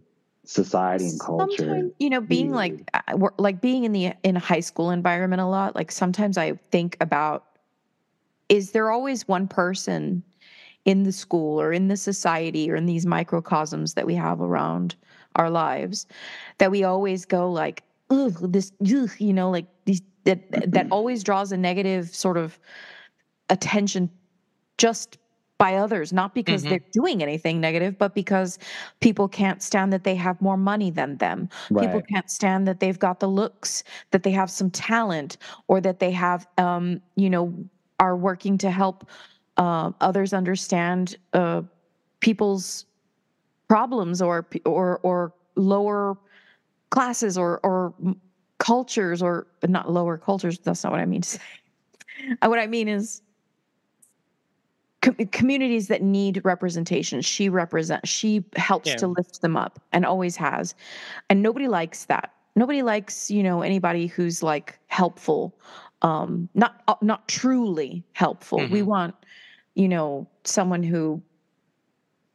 society and culture. sometimes you know being like uh, like being in the in a high school environment a lot like sometimes i think about is there always one person in the school or in the society or in these microcosms that we have around our lives that we always go like ugh this ugh, you know like these that that *clears throat* always draws a negative sort of attention just by others not because Mhm. they're doing anything negative but because people can't stand that they have more money than them. People can't stand that they've got the looks that they have some talent or that they have um you know are working to help uh, others understand uh, people's problems or or or lower classes or or cultures or not lower cultures that's not what i mean to say. *laughs* What i mean is com- communities that need representation she represents she helps Yeah. to lift them up and always has and nobody likes that nobody likes you know anybody who's like helpful um not uh, not truly helpful we Mhm. want you know someone who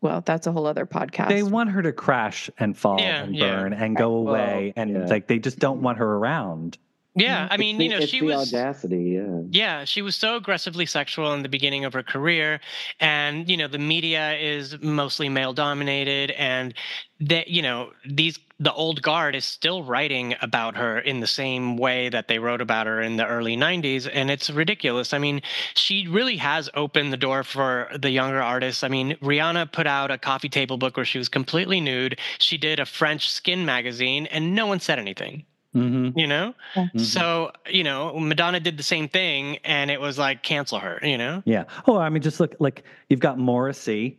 well that's a whole other podcast They want her to crash and fall Yeah, and yeah. burn and go Well, away, and yeah. like they just don't want her around. Yeah, I mean, the- you know, it's she the was audacity. Yeah. Yeah, she was so aggressively sexual in the beginning of her career, and you know the media is mostly male dominated, and that you know these the old guard is still writing about her in the same way that they wrote about her in the early '90s, and it's ridiculous. I mean, she really has opened the door for the younger artists. I mean, Rihanna put out a coffee table book where she was completely nude. She did a French skin magazine, and no one said anything. Mhm. You know. Mhm. So, you know, Madonna did the same thing and it was like cancel her, you know? Yeah. Oh, I mean, just look like you've got Morrissey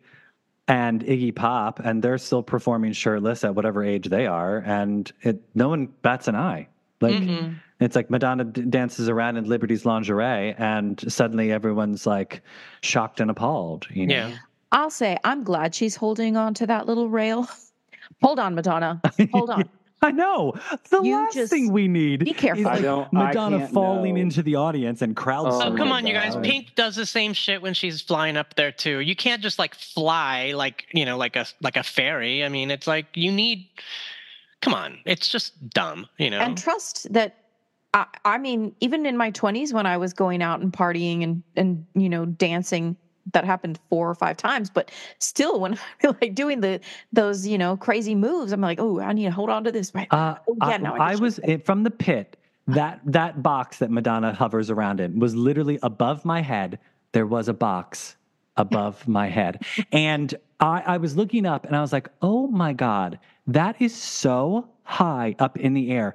and Iggy Pop, and they're still performing shirtless at whatever age they are, and it no one bats an eye. Like Mhm. it's like Madonna d- dances around in Liberty's lingerie, and suddenly everyone's like shocked and appalled. You know? Yeah. I'll say I'm glad she's holding on to that little rail. *laughs* Hold on, Madonna. *laughs* Hold on. *laughs* I know. The You last just thing we need be careful. is I like don't- Madonna can't falling know. into the audience and crowd. Oh Oh, come my on, you guys. Pink does the same shit when she's flying up there too. You can't just like fly like, you know, like a like a fairy. I mean, it's like you need come on. It's just dumb, you know. and trust that I, I mean even in my 20s when i was going out and partying and and you know dancing that happened four or five times but still when *laughs* i'm like doing the those you know crazy moves i'm like oh i need to hold on to this right Uh, Oh, yeah, I, no, I I was in, from the pit. That that box that Madonna hovers around in was literally above my head. There was a box above my head, and I, I was looking up, and I was like, "Oh my god, that is so high up in the air."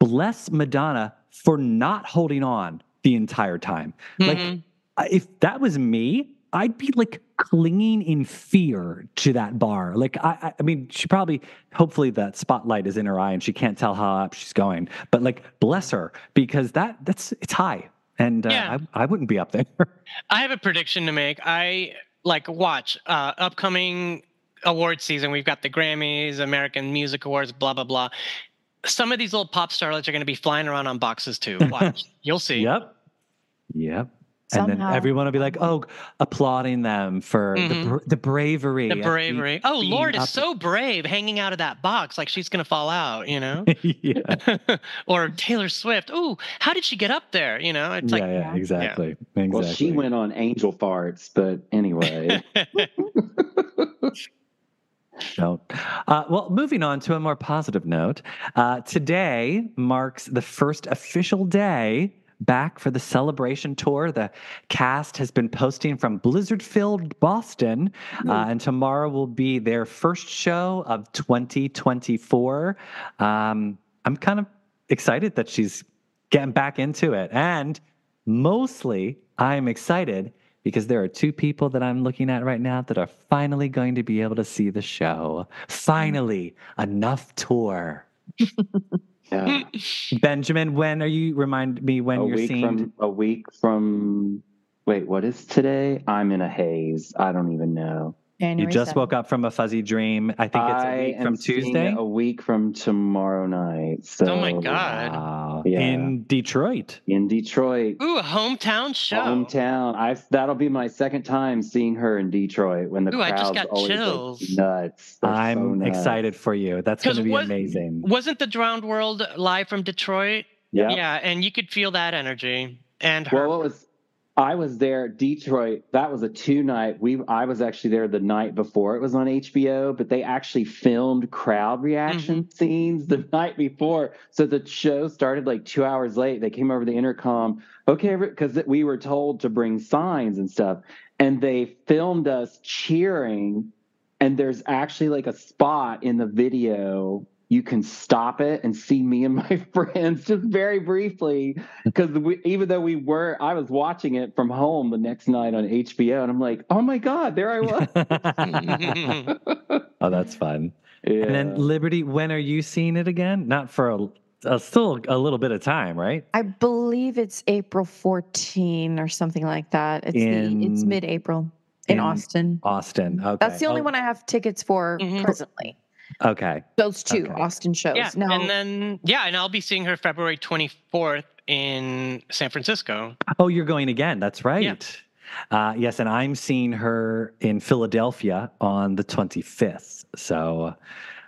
Bless Madonna for not holding on the entire time. Like, Mhm. I- if that was me, I'd be like clinging in fear to that bar. Like, I, I- mean, she probably, hopefully, that spotlight is in her eye and she can't tell how up she's going. But like, bless her because that that's it's high, and uh, Yeah. I, I wouldn't be up there. *laughs* I have a prediction to make. I like watch uh upcoming award season. We've got the Grammys, American Music Awards, blah blah blah. Some of these little pop starlets are going to be flying around on boxes too. *laughs* Watch, you'll see. yep, yep. And then everyone will be like, "Oh, applauding them for the, Mhm. bra- the bravery, The of bravery. Oh, being Lorde is so brave hanging out of that box like she's going to fall out, you know? *laughs* yeah, *laughs* or Taylor Swift. Ooh, how did she get up there? You know, it's yeah, like, yeah, exactly, exactly. Well, she went on angel farts, but anyway. *laughs* Don't. Uh, well, moving on to a more positive note. Uh, today marks the first official day back for the celebration tour. The cast has been posting from Blizzard filled Boston, uh, and tomorrow will be their first show of 2024. Um, I'm kind of excited that she's getting back into it. And mostly, I'm excited because there are two people that I'm looking at right now that are finally going to be able to see the show. Finally, enough tour. *laughs* Yeah. *laughs* Benjamin, when are you? Remind me when a you're week seeing. from a week from wait, what is today? I'm in a haze. I don't even know. You just 7th. woke up from a fuzzy dream. I think it's a week am from Tuesday. A week from tomorrow night. So Oh my God. Wow. Yeah. In Detroit. in Detroit. ooh, a hometown show. Hometown. I that'll be my second time seeing her in Detroit when the Ooh, I just got always like, nuts. They're I'm nuts. excited for you. That's going to be what- amazing. Wasn't the Drowned World live from Detroit? Yeah. Yeah, and you could feel that energy. And her. Well, what was I was there Detroit. That was a two night. We I was actually there the night before it was on HBO, but they actually filmed crowd reaction Mm-hmm. scenes the *laughs* night before. So the show started like two hours late. They came over the intercom. Okay, because we were told to bring signs and stuff, and they filmed us cheering. And there's actually like a spot in the video. You can stop it and see me and my *laughs* friends just very briefly because even though we were, I was watching it from home the next night on HBO, and I'm like, oh my god, there I was. *laughs* oh, that's fun. yeah. And then Liberty, when are you seeing it again? Not for a, a still a little bit of time, right? I believe it's April 14 or something like that. It's the it's mid-April in, in Austin. Austin. Okay. That's the only Oh, one I have tickets for Mhm. presently. Okay. Those two Okay. Austin shows. yeah, now, and then yeah, and I'll be seeing her February 24th in San Francisco. Oh, you're going again. That's right. Uh, yes, and I'm seeing her in Philadelphia on the 25th. So,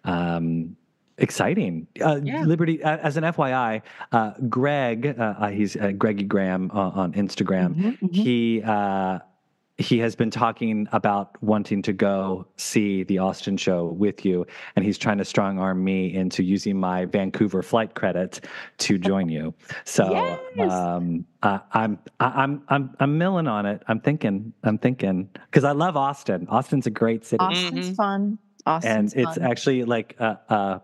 um, exciting. Uh, Yeah. Liberty, uh, as an FYI, uh, Greg, uh, uh, he's uh, Greggy Graham uh, on Instagram. Mhm, mhm. He uh, he has been talking about wanting to go see the Austin show with you, and he's trying to strong arm me into using my Vancouver flight credit to join you. So Yes. um, I, I'm I, I'm I'm I'm milling on it. I'm thinking I'm thinking because I love Austin. Austin's a great city Austin's Mhm. fun. Austin's and it's fun. actually like a, a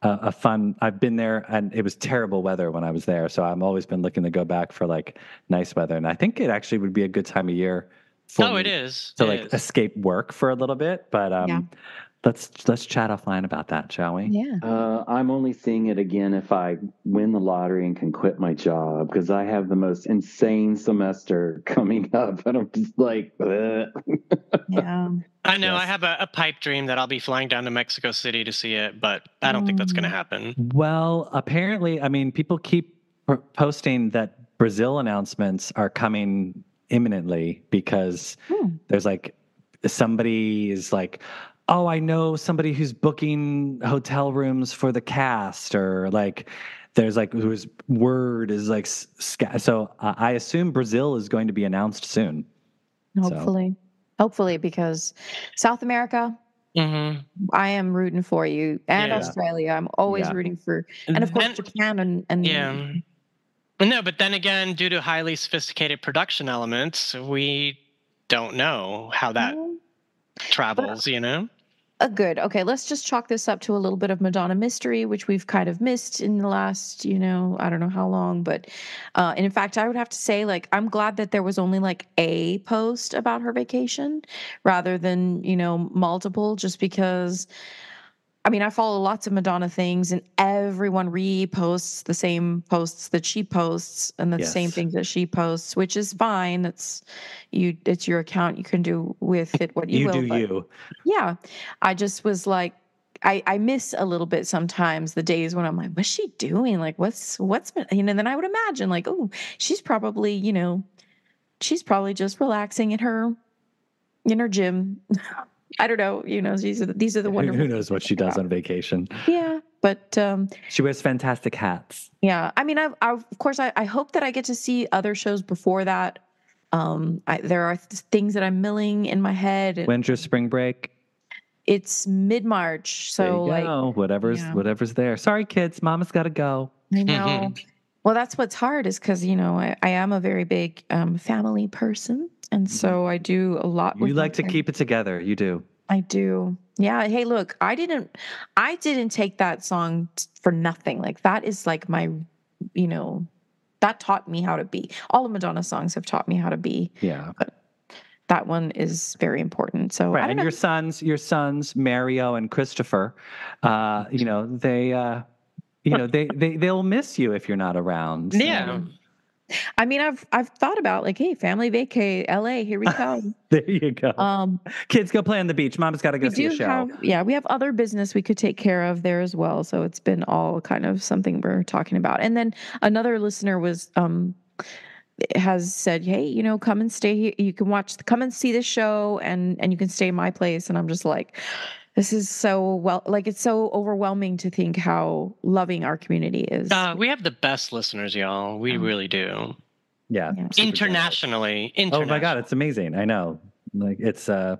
a a fun. I've been there, and it was terrible weather when I was there, so I've always been looking to go back for like nice weather, and I think it actually would be a good time of year. For Oh, it to It like is. escape work for a little bit, but um, Yeah. let's let's chat offline about that, shall we? yeah. Uh, I'm only seeing it again if I win the lottery and can quit my job because I have the most insane semester coming up, and I'm just like, "Ugh." Yeah. *laughs* I know. I have a, a pipe dream that I'll be flying down to Mexico City to see it, but I don't think that's going to Mm. happen. Well, apparently, I mean, people keep posting that Brazil announcements are coming imminently because Hmm. there's like somebody is like, oh, I know somebody who's booking hotel rooms for the cast, or like there's like whose word is like sca- so. Uh, I assume Brazil is going to be announced soon. So- Hopefully. Hopefully, because South America, hmm I am rooting for you, and Yeah. Australia. I'm always Yeah. rooting for, and of course Then- Japan and and yeah. No, but then again, due to highly sophisticated production elements, we don't know how that travels. You know. Uh, good. Okay, let's just chalk this up to a little bit of Madonna mystery, which we've kind of missed in the last, you know, I don't know how long, but uh, and in fact, I would have to say, like, I'm glad that there was only like a post about her vacation rather than, you know, multiple, just because. I mean, I follow lots of Madonna things, and everyone reposts the same posts that she posts, and the same things that she posts, which is fine. It's you. It's your account. You can do with it what you, You will. do but- you. yeah i just was like I, I miss a little bit sometimes the days when I'm like, what's she doing? Like, what's what's been, you know? Then I would imagine like, oh, she's probably, you know, she's probably just relaxing in her in her gym. *laughs* I don't know. You know, these are the, these are the Who- wonderful. Who knows what she does about. on vacation? Yeah, but um, She wears fantastic hats. yeah. I mean, I've, I've of course I, I hope that I get to see other shows before that. Um, I, there are th- things that I'm milling in my head. and When's your spring break? It's mid March, there so you like go. whatever's yeah. whatever's there. Sorry, kids. Mama's got to go. I *laughs* know. well, that's what's hard is because you know I, I am a very big um, family person, and so I do a lot. Mm-hmm. You with like to fam- keep it together. You do. I do. Yeah. Hey, look, I didn't. I didn't take that song t- for nothing. Like that is like my, you know, that taught me how to be. All of Madonna songs have taught me how to be. Yeah. But That one is very important. So I Right. don't And know. your sons, your sons, Mario and Christopher, uh, you know, they uh you know, they they they'll miss you if you're not around. so- Yeah. I mean, I've I've thought about like, hey, family vacay, L.A. Here we *laughs* come. There you go. um, Kids go play on the beach. Mom's got to go see a show. have yeah we have other business we could take care of there as well so it's been all kind of something we're talking about and then another listener was um has said hey you know come and stay here you can watch come and see the show and and you can stay in my place and i'm just like this is so well like it's so overwhelming to think how loving our community is Uh, we have the best listeners, y'all. We Um, really do. Yeah. Yeah. super jealous. Internationally. Oh my god, it's amazing. I know. Like it's uh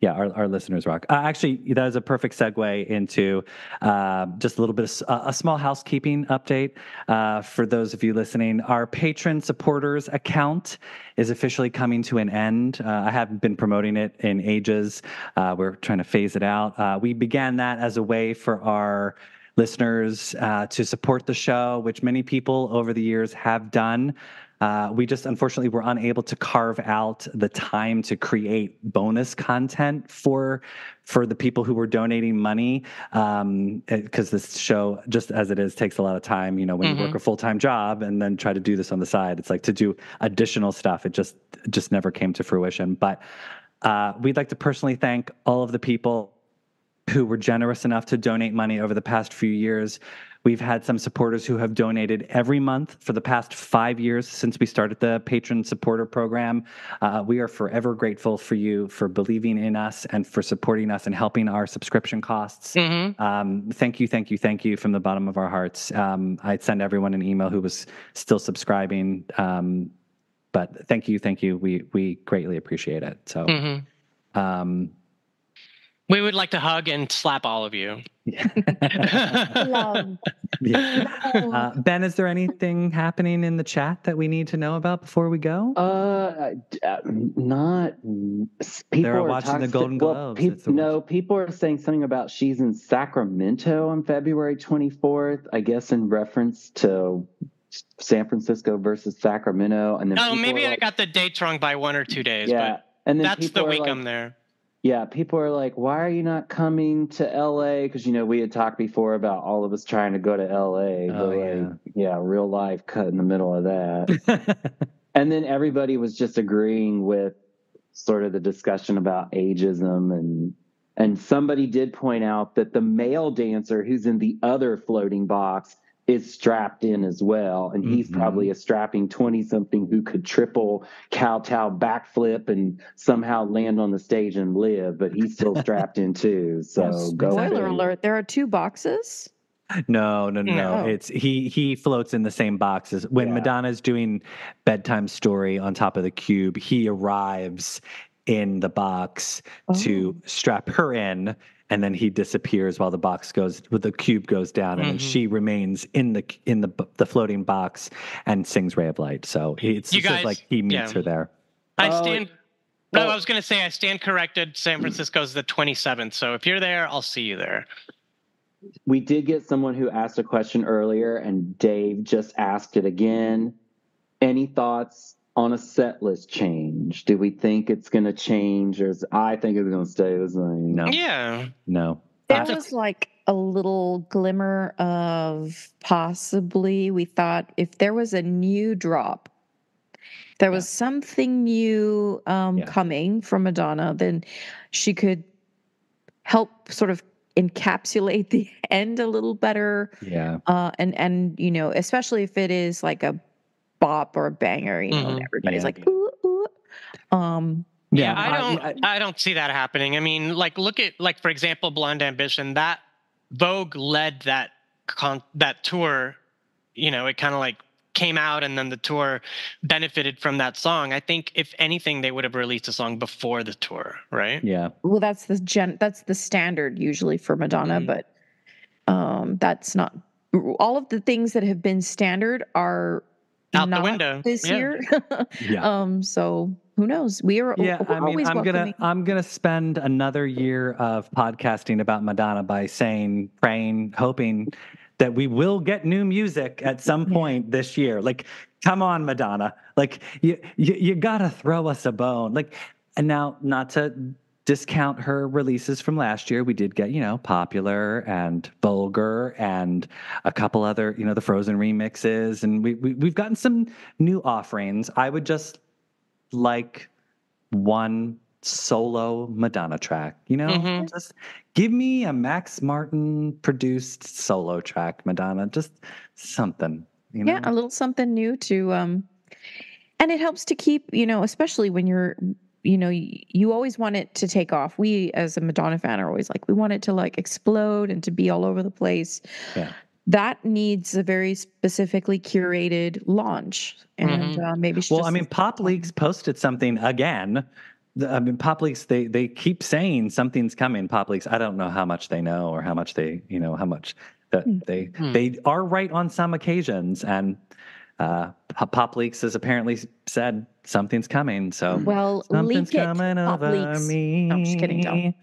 yeah, our, our listeners rock. Uh, actually, that is a perfect segue into uh, just a little bit of uh, a small housekeeping update uh, for those of you listening. Our patron supporters account is officially coming to an end. Uh, I haven't been promoting it in ages. Uh, we're trying to phase it out. Uh, we began that as a way for our listeners uh, to support the show, which many people over the years have done. Uh, we just unfortunately were unable to carve out the time to create bonus content for for the people who were donating money because this show just as it is takes a lot of time you know when you work Mhm. a full-time job and then try to do this on the side it's like to do additional stuff it just just never came to fruition but uh, we'd like to personally thank all of the people who were generous enough to donate money over the past few years. We've had some supporters who have donated every month for the past five years since we started the patron supporter program. Uh, we are forever grateful for you for believing in us and for supporting us and helping our subscription costs. Mhm. Um, thank you, thank you, thank you from the bottom of our hearts. Um, I'd send everyone an email who was still subscribing. Um, but thank you, thank you. We we greatly appreciate it. So, Mhm. um, We would like to hug and slap all of you. Love. *laughs* yeah. No. Uh, ben, is there anything happening in the chat that we need to know about before we go? Uh, uh, not. People They're are watching the talking- Golden well, Globes. peop- It's the- no, people are saying something about she's in Sacramento on February 24th. I guess in reference to San Francisco versus Sacramento, and then oh, maybe are I like- got the dates wrong by one or two days, yeah, and then that's the week like, I'm there. Yeah, people are like, "Why are you not coming to LA?" Because you know we had talked before about all of us trying to go to LA. Oh, but, yeah. like, yeah, real life cut in the middle of that. *laughs* and then everybody was just agreeing with sort of the discussion about ageism and and somebody did point out that the male dancer who's in the other floating box is strapped in as well and he's Mhm. probably a strapping 20 something who could triple kowtow backflip and somehow land on the stage and live but he's still *laughs* strapped in too so Yes, go Spoiler figure. alert, there are two boxes. no, no, no, no. No. It's he he floats in the same boxes. When Yeah. Madonna's doing bedtime story on top of the cube, he arrives in the box to Oh. strap her in and then he disappears while the box goes with the cube goes down and then Mhm. she remains in the in the the floating box and sings ray of light so he, it's You just guys- like he meets yeah. her there I Oh, stand. No. I was going to say I stand corrected. San Francisco's the 27th. So if you're there, I'll see you there. we did get someone who asked a question earlier and dave just asked it again any thoughts on a set list change do we think it's going to change or is, i think it's going to stay the same no Yeah. no There I- was like a little glimmer of possibly we thought if there was a new drop, there was something new um, Yeah. coming from Madonna, then she could help sort of encapsulate the *laughs* end a little better. yeah Uh, and and you know, especially if it is like a bop or a banger, you know, and Mhm. everybody's Yeah. like ooh ooh. Um, Yeah, I- I don't. I- I, don't see that happening. I mean, like, look at like for example, Blonde Ambition. That Vogue led that con that tour. You know, it kind of like came out, and then the tour benefited from that song. I think if anything, they would have released a song before the tour, right? yeah well that's the gen that's the standard usually for madonna Mhm. but um that's not all of the things that have been standard are Out the window. this Yeah. year *laughs* yeah um so who knows? We are yeah i mean i'm gonna i'm gonna spend another year of podcasting about madonna by saying praying hoping that we will get new music at some point this year. Like come on madonna. Like you, you you gotta throw us a bone. Like and now not to discount her releases from last year we did get you know popular and vulgar and a couple other you know the frozen remixes. And we, we we've gotten some new offerings. I would just like one solo Madonna track, you know? Mhm. Just give me a Max Martin produced solo track, Madonna. Just something, you know? yeah a little something new to um and it helps to keep you know especially when you're you know you, you always want it to take off we as a madonna fan are always like we want it to like explode and to be all over the place Yeah. That needs a very specifically curated launch and uh, maybe she well, just I mean, Pop Leaks posted something again. I mean, Pop Leaks, they, they keep saying something's coming. Pop Leaks, I don't know how much they know or how much they, you know, how much that Hmm. they, Hmm. they are right on some occasions. And uh, Pop Pop Leaks has apparently said something's coming. So well something's leak it coming Pop over Leaks. me. No, I'm just kidding, don't.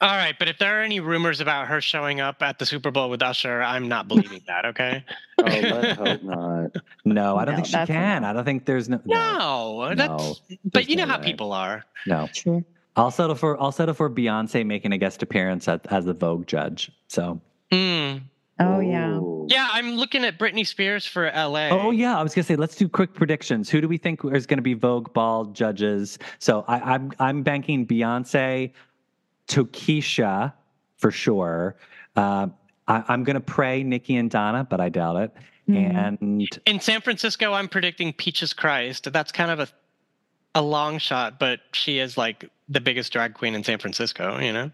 All right, but if there are any rumors about her showing up at the Super Bowl with Usher, I'm not *laughs* believing that. Okay. oh let's hope not No, I don't No, think she can. no. I don't think there's no. No, that's. there's But you know no how way. people are. No, Sure. I'll settle for I'll settle for Beyonce making a guest appearance at, as the Vogue judge. So. Hmm. Oh yeah. Yeah, I'm looking at Britney Spears for LA. Oh yeah, I was gonna say let's do quick predictions. Who do we think is gonna be Vogue Ball judges? So I, I'm I'm banking Beyonce, Tokischa for sure. Uh, I, I'm gonna pray Nikki and Donna, but I doubt it. Mhm. And In San Francisco, I'm predicting Peaches Christ. That's kind of a a long shot, but she is like the biggest drag queen in San Francisco. You know.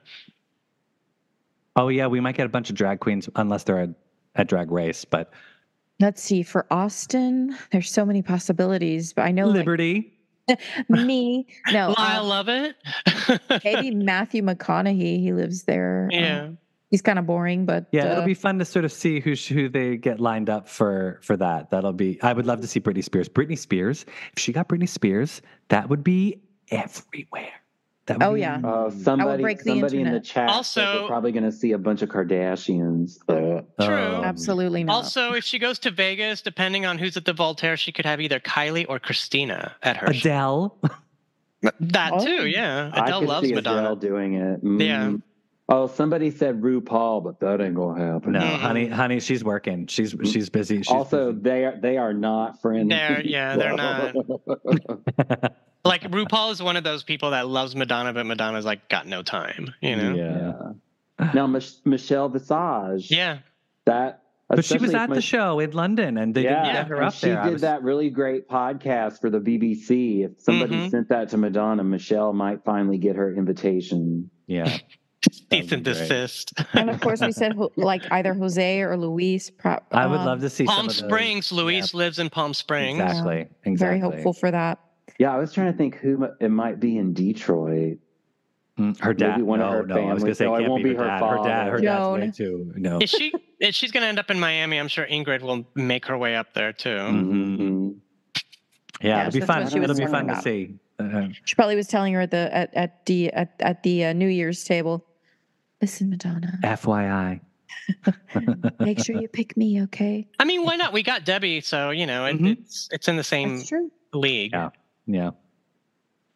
oh yeah, we might get a bunch of drag queens unless they're at, at drag race, but Let's see. For Austin, there's so many possibilities, but I know like, Liberty. *laughs* me. No, I um, love it. maybe *laughs* Matthew McConaughey. He lives there. Um, yeah. he's kind of boring, but Yeah, uh, it'll be fun to sort of see who who they get lined up for for that. That'll be. I would love to see Britney Spears. Britney Spears. If she got Britney Spears, that would be everywhere. That would Oh, be- yeah. Uh, somebody, break the somebody in the chat. Also- we're probably going to see a bunch of Kardashians. Uh, True. Um, absolutely not. Also, if she goes to Vegas, depending on who's at the Voltaire, she could have either Kylie or Christina at her. show. Adele. That Oh. too, yeah. I Adele could loves see Madonna. Adele doing it. Yeah. Oh, somebody said RuPaul, but that ain't gonna happen. No, honey, honey, she's working. She's she's busy. She's also, busy. they are they are not friends. They're- yeah, they're *laughs* not. *laughs* Like RuPaul is one of those people that loves Madonna, but Madonna's like got no time, you know? yeah. yeah. Now, Mich- Michelle Visage. Yeah. That. But she was at if the show in London, and they yeah, didn't get her up she there. I did was- that really great podcast for the BBC. If somebody Mhm. sent that to Madonna, Michelle might finally get her invitation. Yeah, *laughs* Cease and desist. *laughs* and of course, we said like either Jose or Luis. Pro- I would um, love to see some Palm of those. Springs. Luis lives in Palm Springs. Exactly. Exactly. Very hopeful for that. Yeah, I was trying to think who it might be in Detroit. Mm, Her dad. Maybe one no, of her no, I was going to say No, it it can't won't be be her her dad. Her dad. Her father. dad's way too. No. If she if she's gonna end up in Miami, I'm sure Ingrid will make her way up there too. Mhm. Mhm. Yeah, Yes, it'll be fun. she It'll be talking fun to see. Uh, She probably was telling her at the at, at the at, at the uh, New Year's table. Listen, Madonna, FYI. *laughs* make sure you pick me, okay? I mean, why not? We got Debbie, so you know, it, Mhm. it's it's in the same league. Yeah. Yeah.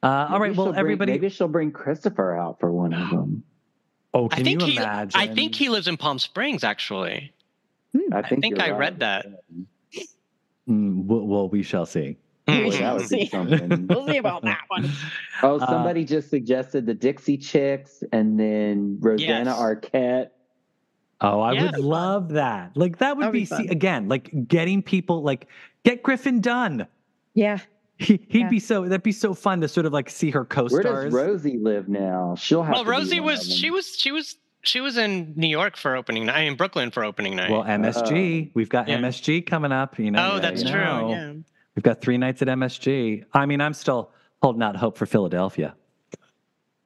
Uh, all Maybe right. Well, she'll bring- everybody. maybe she'll bring Christopher out for one of them. *gasps* oh, I can think you he imagine? I think he lives in Palm Springs actually. I think, think I right. read that. Mm, well, well, we shall see. *laughs* Boy, that would be something. *laughs* We'll see about that one. *laughs* Oh, Uh, somebody just suggested the Dixie Chicks and then Rosanna Yes. Arquette. Oh, I Yeah. would love that. Like that would That'd be, be see, again like getting people like get Griffin Dunne. Yeah. He, he'd Yeah. be so that'd be so fun to sort of like see her Where co-stars. Where does Rosie live now? She'll have. Well, to Rosie was she was she was she was in New York for opening night, in Brooklyn for opening night. well, MSG. We've got Yeah. MSG coming up. You know. oh, you that's know. true. Yeah. We've got three nights at MSG. I mean, I'm still holding out hope for Philadelphia.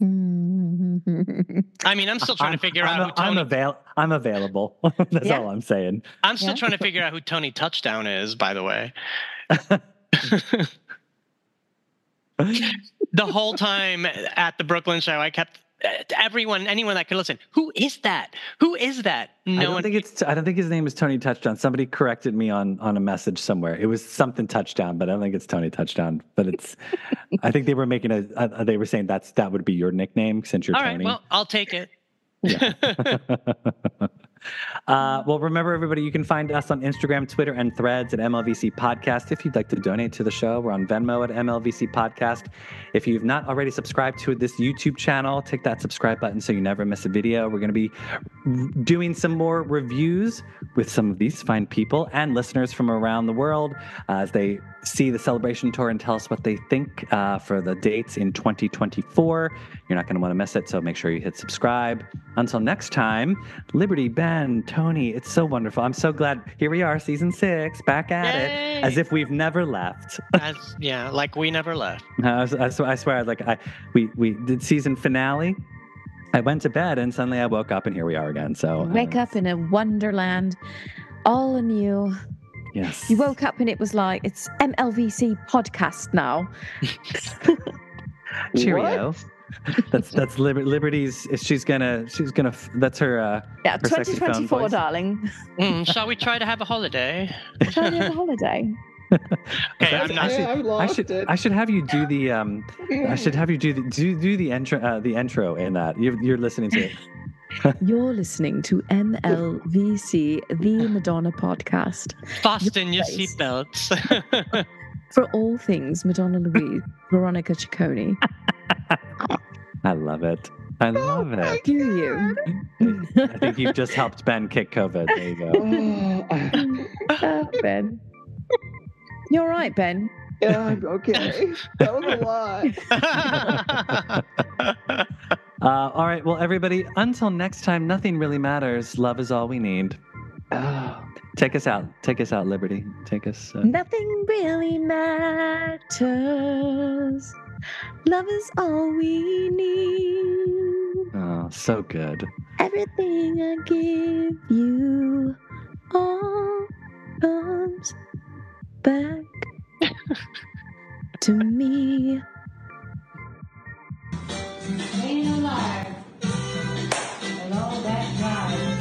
Mhm. I mean, I'm still trying I'm, to figure I'm, out who I'm, Tony. avail- I'm available. *laughs* That's Yeah. all I'm saying. I'm still Yeah. trying to figure out who Tony Touchdown is. By the way, *laughs* *laughs* the whole time at the Brooklyn show, I kept everyone, anyone that could listen. Who is that? Who is that? No I don't one. think it's. I don't think his name is Tony Touchdown. Somebody corrected me on on a message somewhere. It was something Touchdown, but I don't think it's Tony Touchdown. But it's. I think they were making a. Uh, they were saying that's that would be your nickname since you're All right. Tony. Well, I'll take it. Yeah. *laughs* *laughs* uh, well, remember, everybody, you can find us on Instagram, Twitter, and threads at MLVC Podcast. If you'd like to donate to the show, we're on Venmo at MLVC Podcast. If you've not already subscribed to this YouTube channel, take that subscribe button so you never miss a video. We're going to be doing some more reviews with some of these fine people and listeners from around the world uh, as they see the celebration tour and tell us what they think uh, for the dates in 2024. You're not going to want to miss it, so make sure you hit subscribe. Until next time, Liberty, Ben, Tony, it's so wonderful. I'm so glad. Here we are, season six, back at Yay. it, as if we've never left. *laughs* As, yeah, like we never left. I, I swear, I swear, like I, we we did season finale. I went to bed and suddenly I woke up and here we are again. So Wake uh, up in a wonderland, all anew. Yes. You woke up and it was like it's MLVC podcast now. *laughs* Cheerio. That's that's Liber- Liberty's. She's gonna. She's gonna. That's her. uh Yeah, Her sexy phone 2024, darling. Mm, shall we try to have a holiday? Try to have a holiday. *laughs* Okay, I'm I not. should, I should, I should have you do the um I should have you do the do, do the intro uh, the intro in that you're, you're listening to it. You're listening to MLVC, the Madonna podcast, Fasten your place. seatbelts. *laughs* for all things Madonna Louise, Veronica Ciccone. *laughs* I love it. I love it. Do you? *laughs* I think you've just helped Ben kick COVID. There you go. Ah, ben. You're right, Ben. yeah, I'm okay. That was a lot. Uh, all right. Well, everybody, until next time, nothing really matters. Love is all we need. Oh, *sighs* Take us out. Take us out, Liberty. Take us. Uh, Nothing really matters. Love is all we need. oh, so good. Everything I give you all comes back *laughs* to me. Ain't alive, and all that drive.